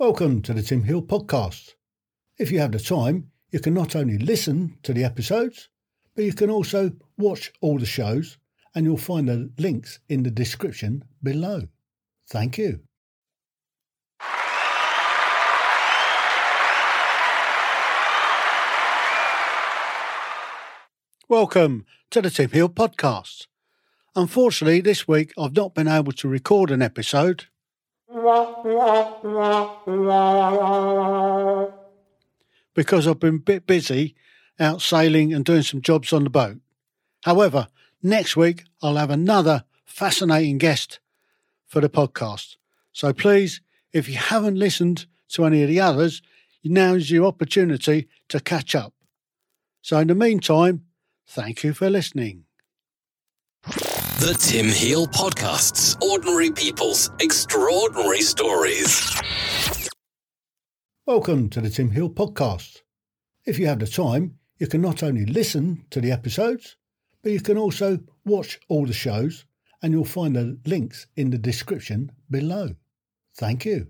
Welcome to the Tim Hill podcast. If you have the time, you can not only listen to the episodes, but you can also watch all the shows, and you'll find the links in the description below. Thank you. Welcome to the Tim Hill podcast. Unfortunately, this week I've not been able to record an episode because I've been a bit busy out sailing and doing some jobs on the boat. However, next week I'll have another fascinating guest for the podcast. So please, if you haven't listened to any of the others, now's your opportunity to catch up. So in the meantime, thank you for listening. The Tim Hill Podcasts Ordinary People's Extraordinary Stories. Welcome to the Tim Hill podcast. If you have the time, you can not only listen to the episodes, but you can also watch all the shows, and you'll find the links in the description below. Thank you.